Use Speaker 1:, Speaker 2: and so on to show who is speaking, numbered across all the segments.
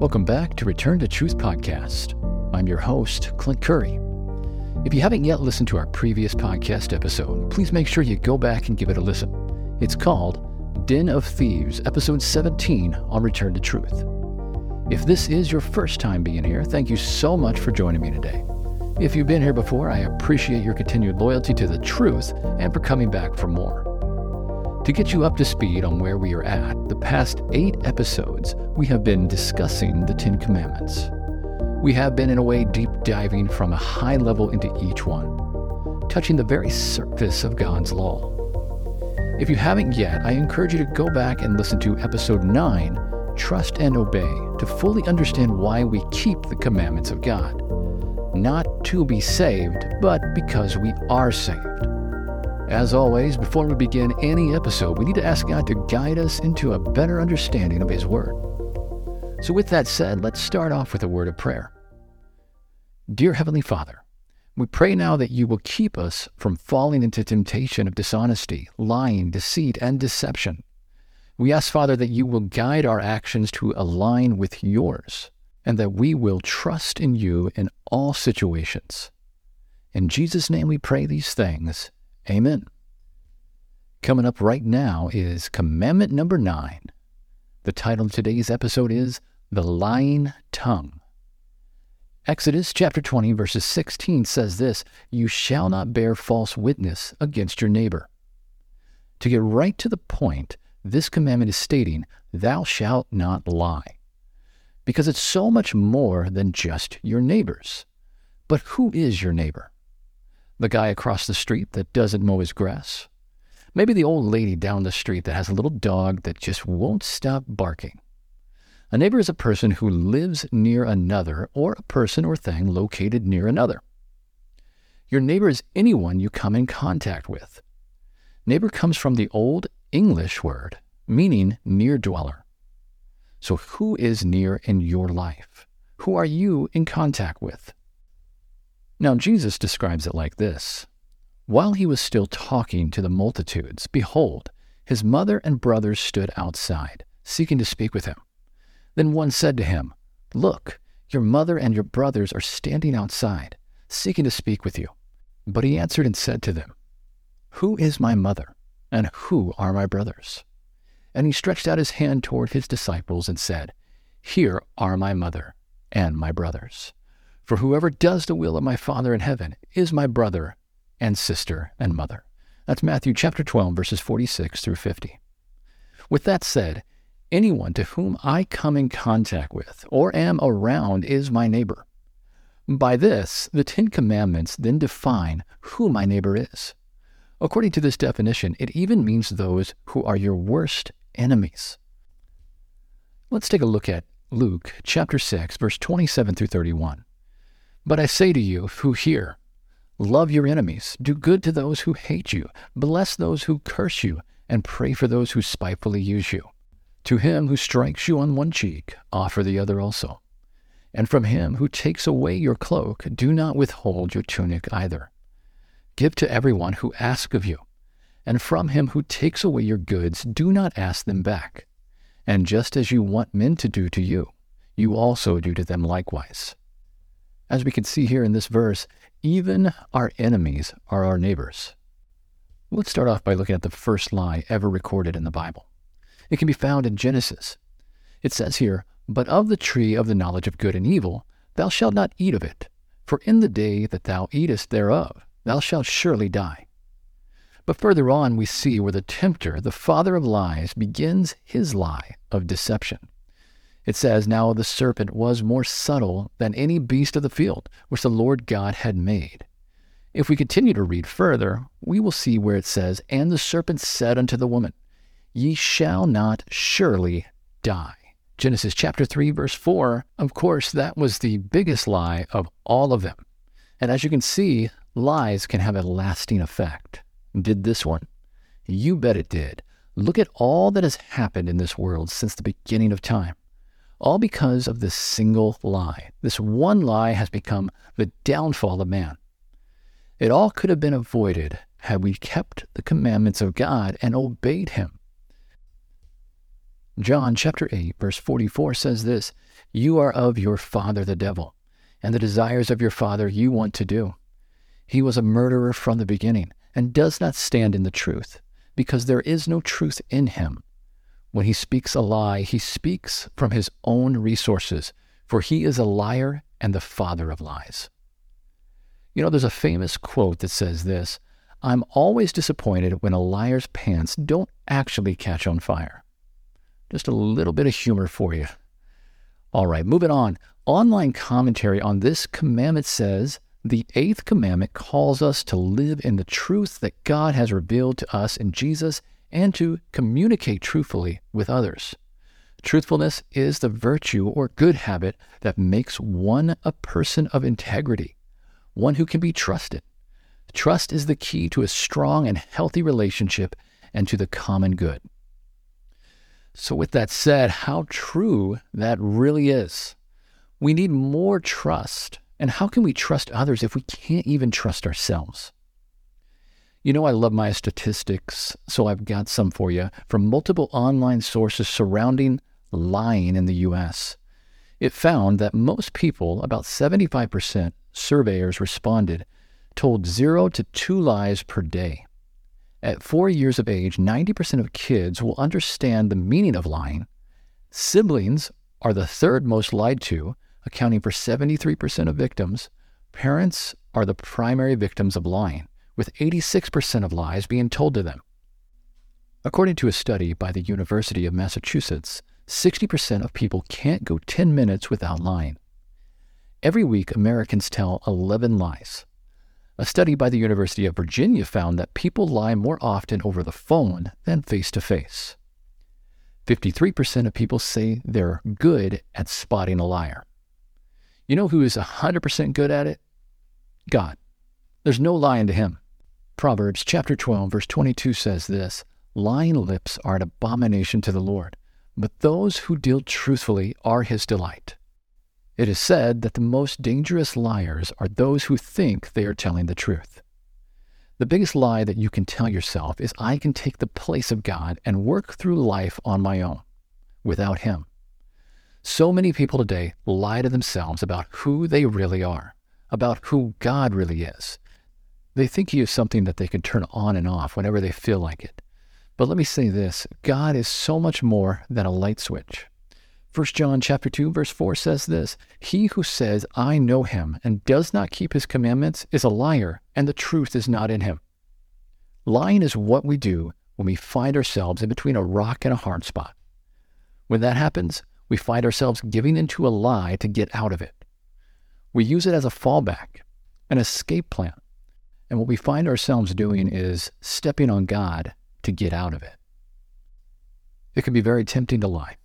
Speaker 1: Welcome back to Return to Truth podcast. I'm your host, Clint Curry. If you haven't yet listened to our previous podcast episode, please make sure you go back and give it a listen. It's called Den of Thieves, episode 17 on Return to Truth. If this is your first time being here, thank you so much for joining me today. If you've been here before, I appreciate your continued loyalty to the truth and for coming back for more. To get you up to speed on where we are at, the past eight episodes, we have been discussing the Ten Commandments. We have been, in a way, deep diving from a high level into each one, touching the very surface of God's law. If you haven't yet, I encourage you to go back and listen to episode 9, Trust and Obey, to fully understand why we keep the commandments of God. Not to be saved, but because we are saved. As always, before we begin any episode, we need to ask God to guide us into a better understanding of His Word. So, with that said, let's start off with a word of prayer. Dear Heavenly Father, we pray now that you will keep us from falling into temptation of dishonesty, lying, deceit, and deception. We ask, Father, that you will guide our actions to align with yours, and that we will trust in you in all situations. In Jesus' name we pray these things. Amen. Coming up right now is commandment number nine. The title of today's episode is The Lying Tongue. Exodus chapter 20, verses 16 says this You shall not bear false witness against your neighbor. To get right to the point, this commandment is stating, Thou shalt not lie. Because it's so much more than just your neighbors. But who is your neighbor? The guy across the street that doesn't mow his grass. Maybe the old lady down the street that has a little dog that just won't stop barking. A neighbor is a person who lives near another or a person or thing located near another. Your neighbor is anyone you come in contact with. Neighbor comes from the Old English word meaning near dweller. So, who is near in your life? Who are you in contact with? Now, Jesus describes it like this While he was still talking to the multitudes, behold, his mother and brothers stood outside, seeking to speak with him. Then one said to him, Look, your mother and your brothers are standing outside, seeking to speak with you. But he answered and said to them, Who is my mother, and who are my brothers? And he stretched out his hand toward his disciples and said, Here are my mother and my brothers. For whoever does the will of my Father in heaven is my brother and sister and mother. That's Matthew chapter 12, verses 46 through 50. With that said, anyone to whom I come in contact with or am around is my neighbor. By this, the Ten Commandments then define who my neighbor is. According to this definition, it even means those who are your worst enemies. Let's take a look at Luke chapter 6, verse 27 through 31. But I say to you who hear, love your enemies, do good to those who hate you, bless those who curse you, and pray for those who spitefully use you. To him who strikes you on one cheek, offer the other also. And from him who takes away your cloak, do not withhold your tunic either. Give to everyone who asks of you. And from him who takes away your goods, do not ask them back. And just as you want men to do to you, you also do to them likewise. As we can see here in this verse, even our enemies are our neighbors. Let's start off by looking at the first lie ever recorded in the Bible. It can be found in Genesis. It says here, But of the tree of the knowledge of good and evil, thou shalt not eat of it, for in the day that thou eatest thereof, thou shalt surely die. But further on, we see where the tempter, the father of lies, begins his lie of deception. It says, Now the serpent was more subtle than any beast of the field which the Lord God had made. If we continue to read further, we will see where it says, And the serpent said unto the woman, Ye shall not surely die. Genesis chapter 3, verse 4. Of course, that was the biggest lie of all of them. And as you can see, lies can have a lasting effect. Did this one? You bet it did. Look at all that has happened in this world since the beginning of time all because of this single lie. This one lie has become the downfall of man. It all could have been avoided had we kept the commandments of God and obeyed Him. John chapter 8, verse 44 says this You are of your father the devil, and the desires of your father you want to do. He was a murderer from the beginning and does not stand in the truth, because there is no truth in him. When he speaks a lie, he speaks from his own resources, for he is a liar and the father of lies. You know, there's a famous quote that says this I'm always disappointed when a liar's pants don't actually catch on fire. Just a little bit of humor for you. All right, moving on. Online commentary on this commandment says the eighth commandment calls us to live in the truth that God has revealed to us in Jesus and to communicate truthfully with others. Truthfulness is the virtue or good habit that makes one a person of integrity, one who can be trusted. Trust is the key to a strong and healthy relationship and to the common good. So, with that said, how true that really is. We need more trust. And how can we trust others if we can't even trust ourselves? You know, I love my statistics, so I've got some for you from multiple online sources surrounding lying in the US. It found that most people, about 75% surveyors responded, told zero to two lies per day. At four years of age, 90% of kids will understand the meaning of lying. Siblings are the third most lied to, accounting for 73% of victims. Parents are the primary victims of lying, with 86% of lies being told to them. According to a study by the University of Massachusetts, 60% of people can't go 10 minutes without lying. Every week, Americans tell 11 lies. A study by the University of Virginia found that people lie more often over the phone than face to face. 53% of people say they're good at spotting a liar. You know who is 100% good at it? God. There's no lying to him. Proverbs chapter 12 verse 22 says this, lying lips are an abomination to the Lord, but those who deal truthfully are his delight. It is said that the most dangerous liars are those who think they are telling the truth. The biggest lie that you can tell yourself is I can take the place of God and work through life on my own, without Him. So many people today lie to themselves about who they really are, about who God really is. They think He is something that they can turn on and off whenever they feel like it. But let me say this God is so much more than a light switch. 1 John chapter 2 verse 4 says this, He who says, I know him, and does not keep his commandments is a liar, and the truth is not in him. Lying is what we do when we find ourselves in between a rock and a hard spot. When that happens, we find ourselves giving into a lie to get out of it. We use it as a fallback, an escape plan. And what we find ourselves doing is stepping on God to get out of it. It can be very tempting to lie.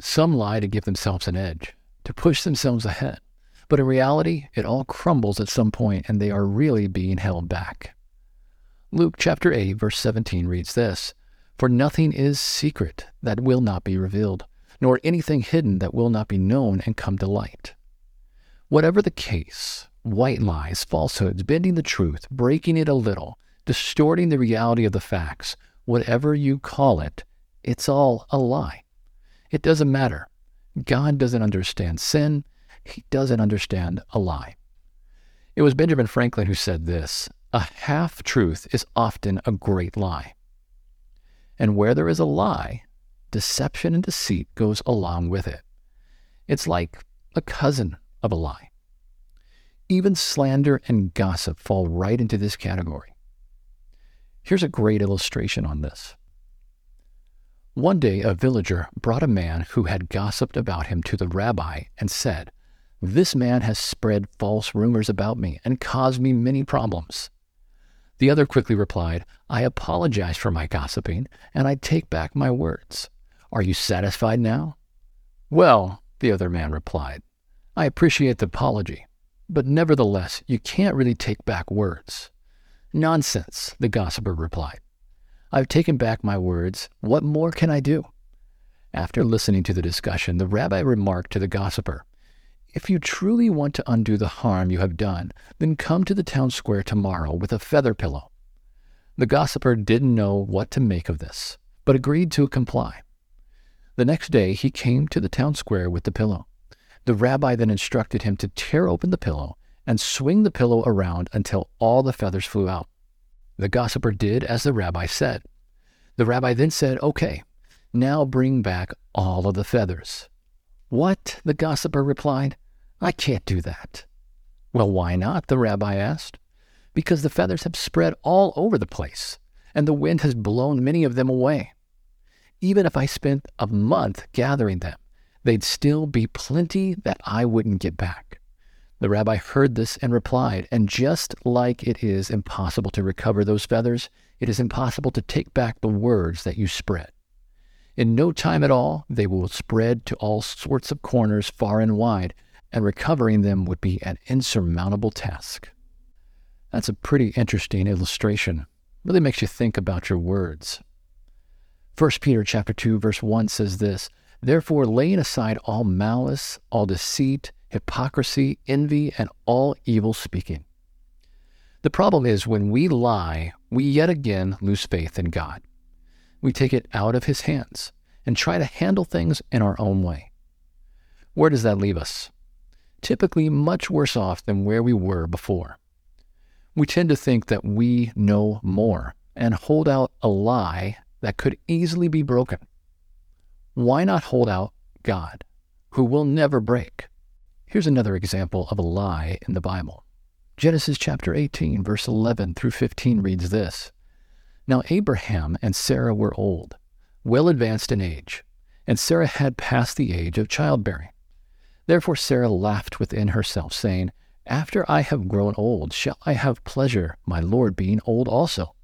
Speaker 1: Some lie to give themselves an edge, to push themselves ahead. But in reality, it all crumbles at some point and they are really being held back. Luke chapter 8, verse 17 reads this For nothing is secret that will not be revealed, nor anything hidden that will not be known and come to light. Whatever the case, white lies, falsehoods, bending the truth, breaking it a little, distorting the reality of the facts, whatever you call it, it's all a lie. It doesn't matter. God doesn't understand sin. He doesn't understand a lie. It was Benjamin Franklin who said this A half truth is often a great lie. And where there is a lie, deception and deceit goes along with it. It's like a cousin of a lie. Even slander and gossip fall right into this category. Here's a great illustration on this. One day, a villager brought a man who had gossiped about him to the rabbi and said, This man has spread false rumors about me and caused me many problems. The other quickly replied, I apologize for my gossiping and I take back my words. Are you satisfied now? Well, the other man replied, I appreciate the apology, but nevertheless, you can't really take back words. Nonsense, the gossiper replied. I've taken back my words. What more can I do? After listening to the discussion, the rabbi remarked to the gossiper, If you truly want to undo the harm you have done, then come to the town square tomorrow with a feather pillow. The gossiper didn't know what to make of this, but agreed to comply. The next day he came to the town square with the pillow. The rabbi then instructed him to tear open the pillow and swing the pillow around until all the feathers flew out. The gossiper did as the rabbi said. The rabbi then said, Okay, now bring back all of the feathers. What? the gossiper replied. I can't do that. Well, why not? the rabbi asked. Because the feathers have spread all over the place, and the wind has blown many of them away. Even if I spent a month gathering them, they'd still be plenty that I wouldn't get back. The rabbi heard this and replied, And just like it is impossible to recover those feathers, it is impossible to take back the words that you spread. In no time at all, they will spread to all sorts of corners far and wide, and recovering them would be an insurmountable task. That's a pretty interesting illustration. Really makes you think about your words. 1 Peter chapter 2 verse 1 says this, Therefore laying aside all malice, all deceit, hypocrisy, envy, and all evil speaking. The problem is when we lie, we yet again lose faith in God. We take it out of his hands and try to handle things in our own way. Where does that leave us? Typically much worse off than where we were before. We tend to think that we know more and hold out a lie that could easily be broken. Why not hold out God, who will never break? Here's another example of a lie in the Bible. Genesis chapter 18, verse 11 through 15 reads this Now Abraham and Sarah were old, well advanced in age, and Sarah had passed the age of childbearing. Therefore Sarah laughed within herself, saying, After I have grown old, shall I have pleasure, my Lord being old also?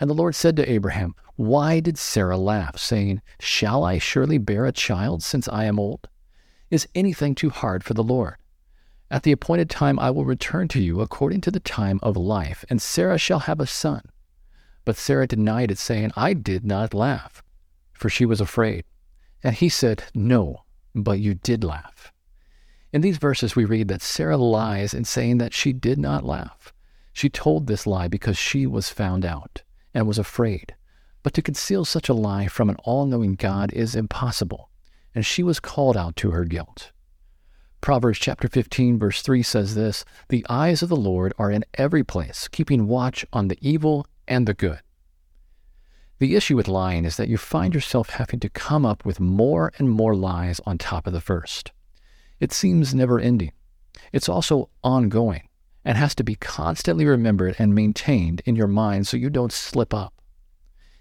Speaker 1: And the Lord said to Abraham, Why did Sarah laugh, saying, Shall I surely bear a child since I am old? Is anything too hard for the Lord? At the appointed time I will return to you according to the time of life, and Sarah shall have a son. But Sarah denied it, saying, I did not laugh, for she was afraid. And he said, No, but you did laugh. In these verses, we read that Sarah lies in saying that she did not laugh. She told this lie because she was found out and was afraid. But to conceal such a lie from an all knowing God is impossible, and she was called out to her guilt. Proverbs chapter 15, verse 3 says this The eyes of the Lord are in every place, keeping watch on the evil and the good. The issue with lying is that you find yourself having to come up with more and more lies on top of the first. It seems never ending. It's also ongoing and has to be constantly remembered and maintained in your mind so you don't slip up.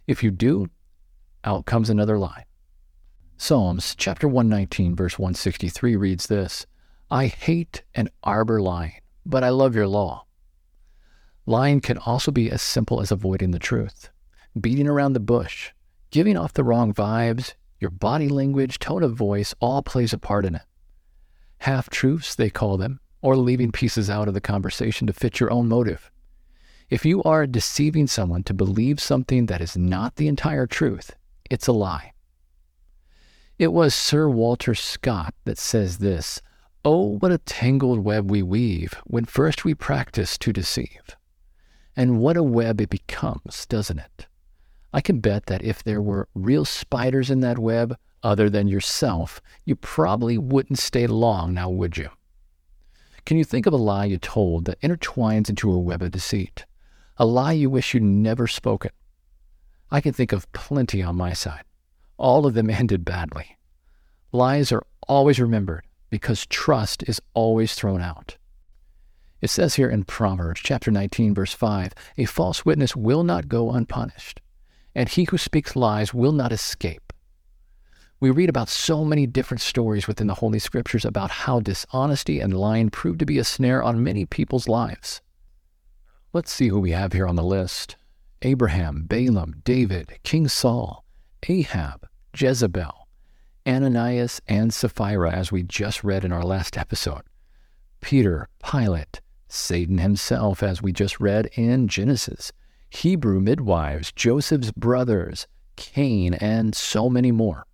Speaker 1: If you do, out comes another lie. Psalms chapter 119 verse 163 reads this, I hate and arbor lying, but I love your law. Lying can also be as simple as avoiding the truth, beating around the bush, giving off the wrong vibes, your body language, tone of voice all plays a part in it. Half truths, they call them, or leaving pieces out of the conversation to fit your own motive. If you are deceiving someone to believe something that is not the entire truth, it's a lie. It was Sir Walter Scott that says this Oh, what a tangled web we weave when first we practice to deceive. And what a web it becomes, doesn't it? I can bet that if there were real spiders in that web, other than yourself, you probably wouldn't stay long now, would you? Can you think of a lie you told that intertwines into a web of deceit? A lie you wish you'd never spoken? I can think of plenty on my side. All of them ended badly. Lies are always remembered because trust is always thrown out. It says here in Proverbs chapter 19 verse 5, a false witness will not go unpunished, and he who speaks lies will not escape. We read about so many different stories within the Holy Scriptures about how dishonesty and lying proved to be a snare on many people's lives. Let's see who we have here on the list Abraham, Balaam, David, King Saul, Ahab, Jezebel, Ananias, and Sapphira, as we just read in our last episode, Peter, Pilate, Satan himself, as we just read in Genesis, Hebrew midwives, Joseph's brothers, Cain, and so many more.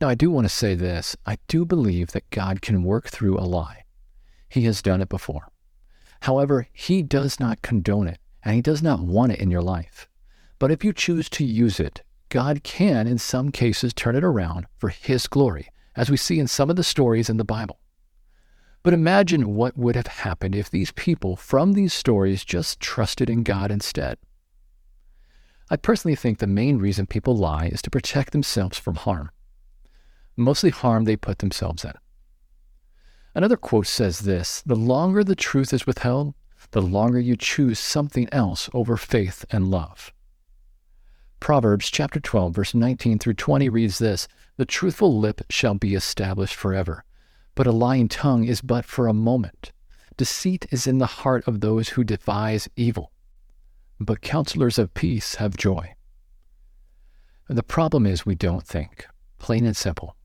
Speaker 1: Now, I do want to say this I do believe that God can work through a lie. He has done it before. However, He does not condone it, and He does not want it in your life. But if you choose to use it, God can, in some cases, turn it around for His glory, as we see in some of the stories in the Bible. But imagine what would have happened if these people from these stories just trusted in God instead. I personally think the main reason people lie is to protect themselves from harm, mostly harm they put themselves in. Another quote says this The longer the truth is withheld, the longer you choose something else over faith and love. Proverbs chapter 12, verse 19 through 20 reads this The truthful lip shall be established forever, but a lying tongue is but for a moment. Deceit is in the heart of those who devise evil, but counselors of peace have joy. The problem is we don't think, plain and simple.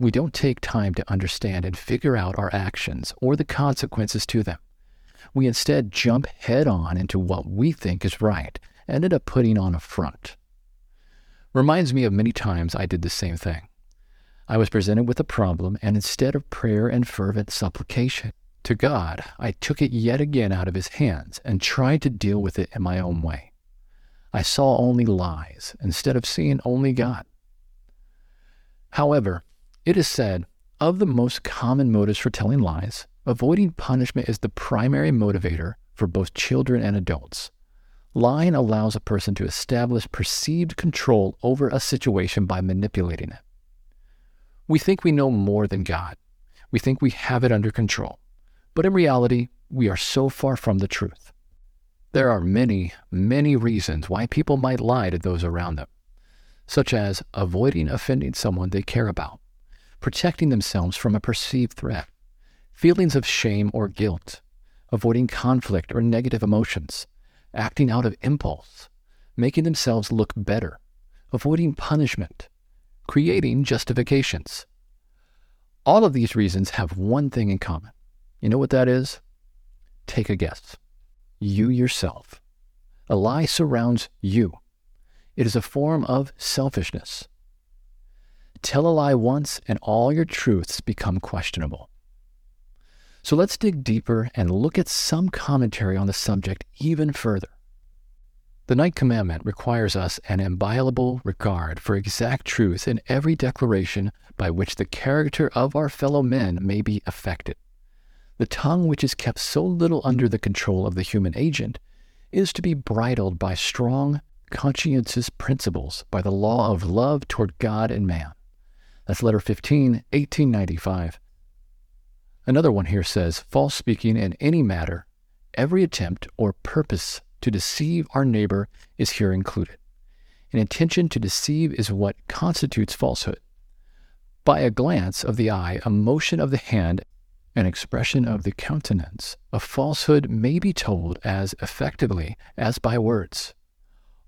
Speaker 1: We don't take time to understand and figure out our actions or the consequences to them. We instead jump head on into what we think is right and end up putting on a front. Reminds me of many times I did the same thing. I was presented with a problem, and instead of prayer and fervent supplication to God, I took it yet again out of His hands and tried to deal with it in my own way. I saw only lies instead of seeing only God. However, it is said of the most common motives for telling lies, avoiding punishment is the primary motivator for both children and adults. Lying allows a person to establish perceived control over a situation by manipulating it. We think we know more than God. We think we have it under control. But in reality, we are so far from the truth. There are many, many reasons why people might lie to those around them, such as avoiding offending someone they care about, protecting themselves from a perceived threat, feelings of shame or guilt, avoiding conflict or negative emotions, acting out of impulse, making themselves look better, avoiding punishment, creating justifications. All of these reasons have one thing in common. You know what that is? Take a guess. You yourself. A lie surrounds you. It is a form of selfishness. Tell a lie once, and all your truths become questionable. So let's dig deeper and look at some commentary on the subject even further. The Ninth Commandment requires us an inviolable regard for exact truth in every declaration by which the character of our fellow men may be affected. The tongue, which is kept so little under the control of the human agent, is to be bridled by strong, conscientious principles by the law of love toward God and man. That's letter 15, 1895. Another one here says false speaking in any matter, every attempt or purpose to deceive our neighbor is here included. An intention to deceive is what constitutes falsehood. By a glance of the eye, a motion of the hand, an expression of the countenance, a falsehood may be told as effectively as by words.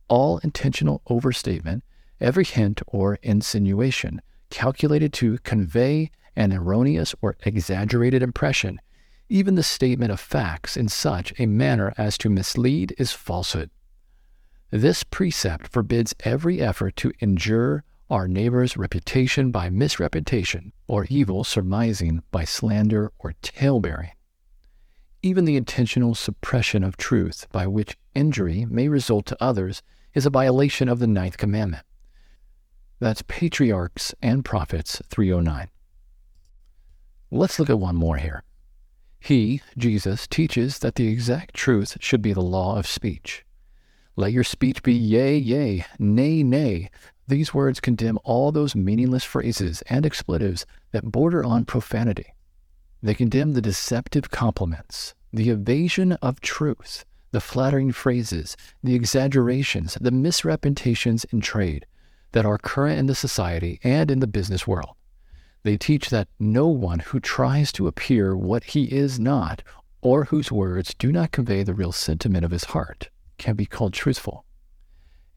Speaker 1: All intentional overstatement, every hint or insinuation calculated to convey an erroneous or exaggerated impression even the statement of facts in such a manner as to mislead is falsehood. This precept forbids every effort to injure our neighbor's reputation by misrepresentation or evil surmising by slander or talebearing. Even the intentional suppression of truth by which injury may result to others is a violation of the ninth commandment. That's Patriarchs and Prophets 309. Let's look at one more here. He, Jesus, teaches that the exact truth should be the law of speech. Let your speech be yea, yea, nay, nay. These words condemn all those meaningless phrases and expletives that border on profanity. They condemn the deceptive compliments, the evasion of truth, the flattering phrases, the exaggerations, the misrepresentations in trade that are current in the society and in the business world. They teach that no one who tries to appear what he is not, or whose words do not convey the real sentiment of his heart, can be called truthful.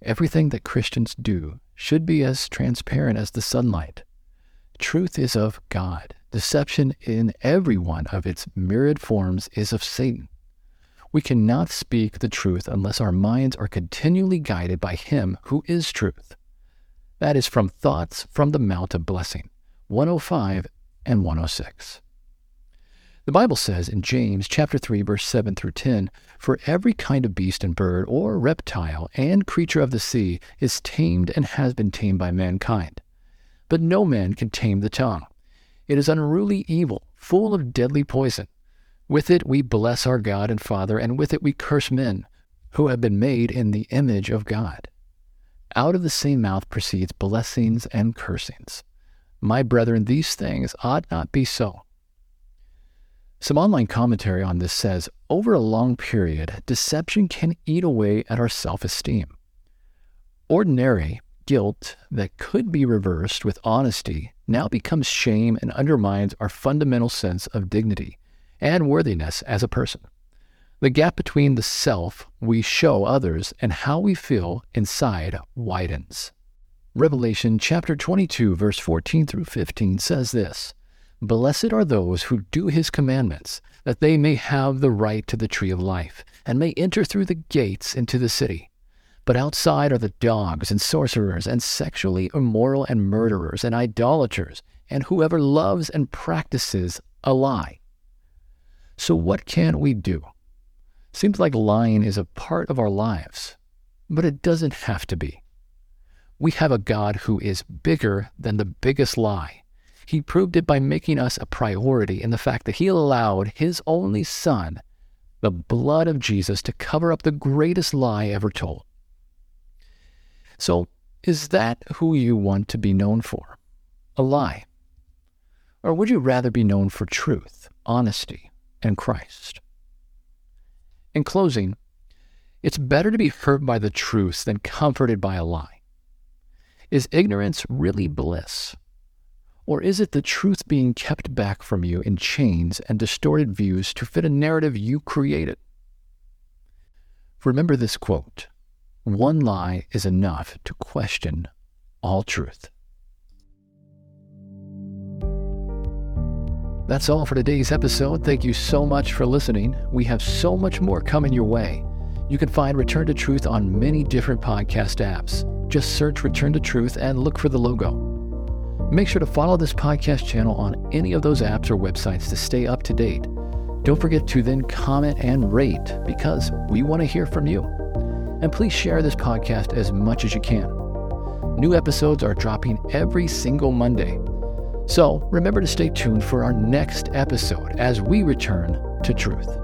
Speaker 1: Everything that Christians do should be as transparent as the sunlight. Truth is of God. Deception in every one of its myriad forms is of Satan. We cannot speak the truth unless our minds are continually guided by Him who is truth. That is from thoughts from the Mount of Blessing. 105 and 106. The Bible says in James chapter 3 verse 7 through 10, "For every kind of beast and bird or reptile and creature of the sea is tamed and has been tamed by mankind. But no man can tame the tongue. It is unruly evil, full of deadly poison. With it we bless our God and Father, and with it we curse men, who have been made in the image of God. Out of the same mouth proceeds blessings and cursings. My brethren, these things ought not be so. Some online commentary on this says over a long period, deception can eat away at our self esteem. Ordinary guilt that could be reversed with honesty now becomes shame and undermines our fundamental sense of dignity and worthiness as a person. The gap between the self we show others and how we feel inside widens. Revelation chapter 22, verse 14 through 15 says this Blessed are those who do his commandments, that they may have the right to the tree of life, and may enter through the gates into the city. But outside are the dogs and sorcerers, and sexually immoral, and murderers, and idolaters, and whoever loves and practices a lie. So, what can we do? Seems like lying is a part of our lives, but it doesn't have to be. We have a God who is bigger than the biggest lie he proved it by making us a priority in the fact that he allowed his only son, the blood of Jesus, to cover up the greatest lie ever told. So, is that who you want to be known for? A lie? Or would you rather be known for truth, honesty, and Christ? In closing, it's better to be hurt by the truth than comforted by a lie. Is ignorance really bliss? Or is it the truth being kept back from you in chains and distorted views to fit a narrative you created? Remember this quote One lie is enough to question all truth. That's all for today's episode. Thank you so much for listening. We have so much more coming your way. You can find Return to Truth on many different podcast apps. Just search Return to Truth and look for the logo. Make sure to follow this podcast channel on any of those apps or websites to stay up to date. Don't forget to then comment and rate because we want to hear from you. And please share this podcast as much as you can. New episodes are dropping every single Monday. So remember to stay tuned for our next episode as we return to truth.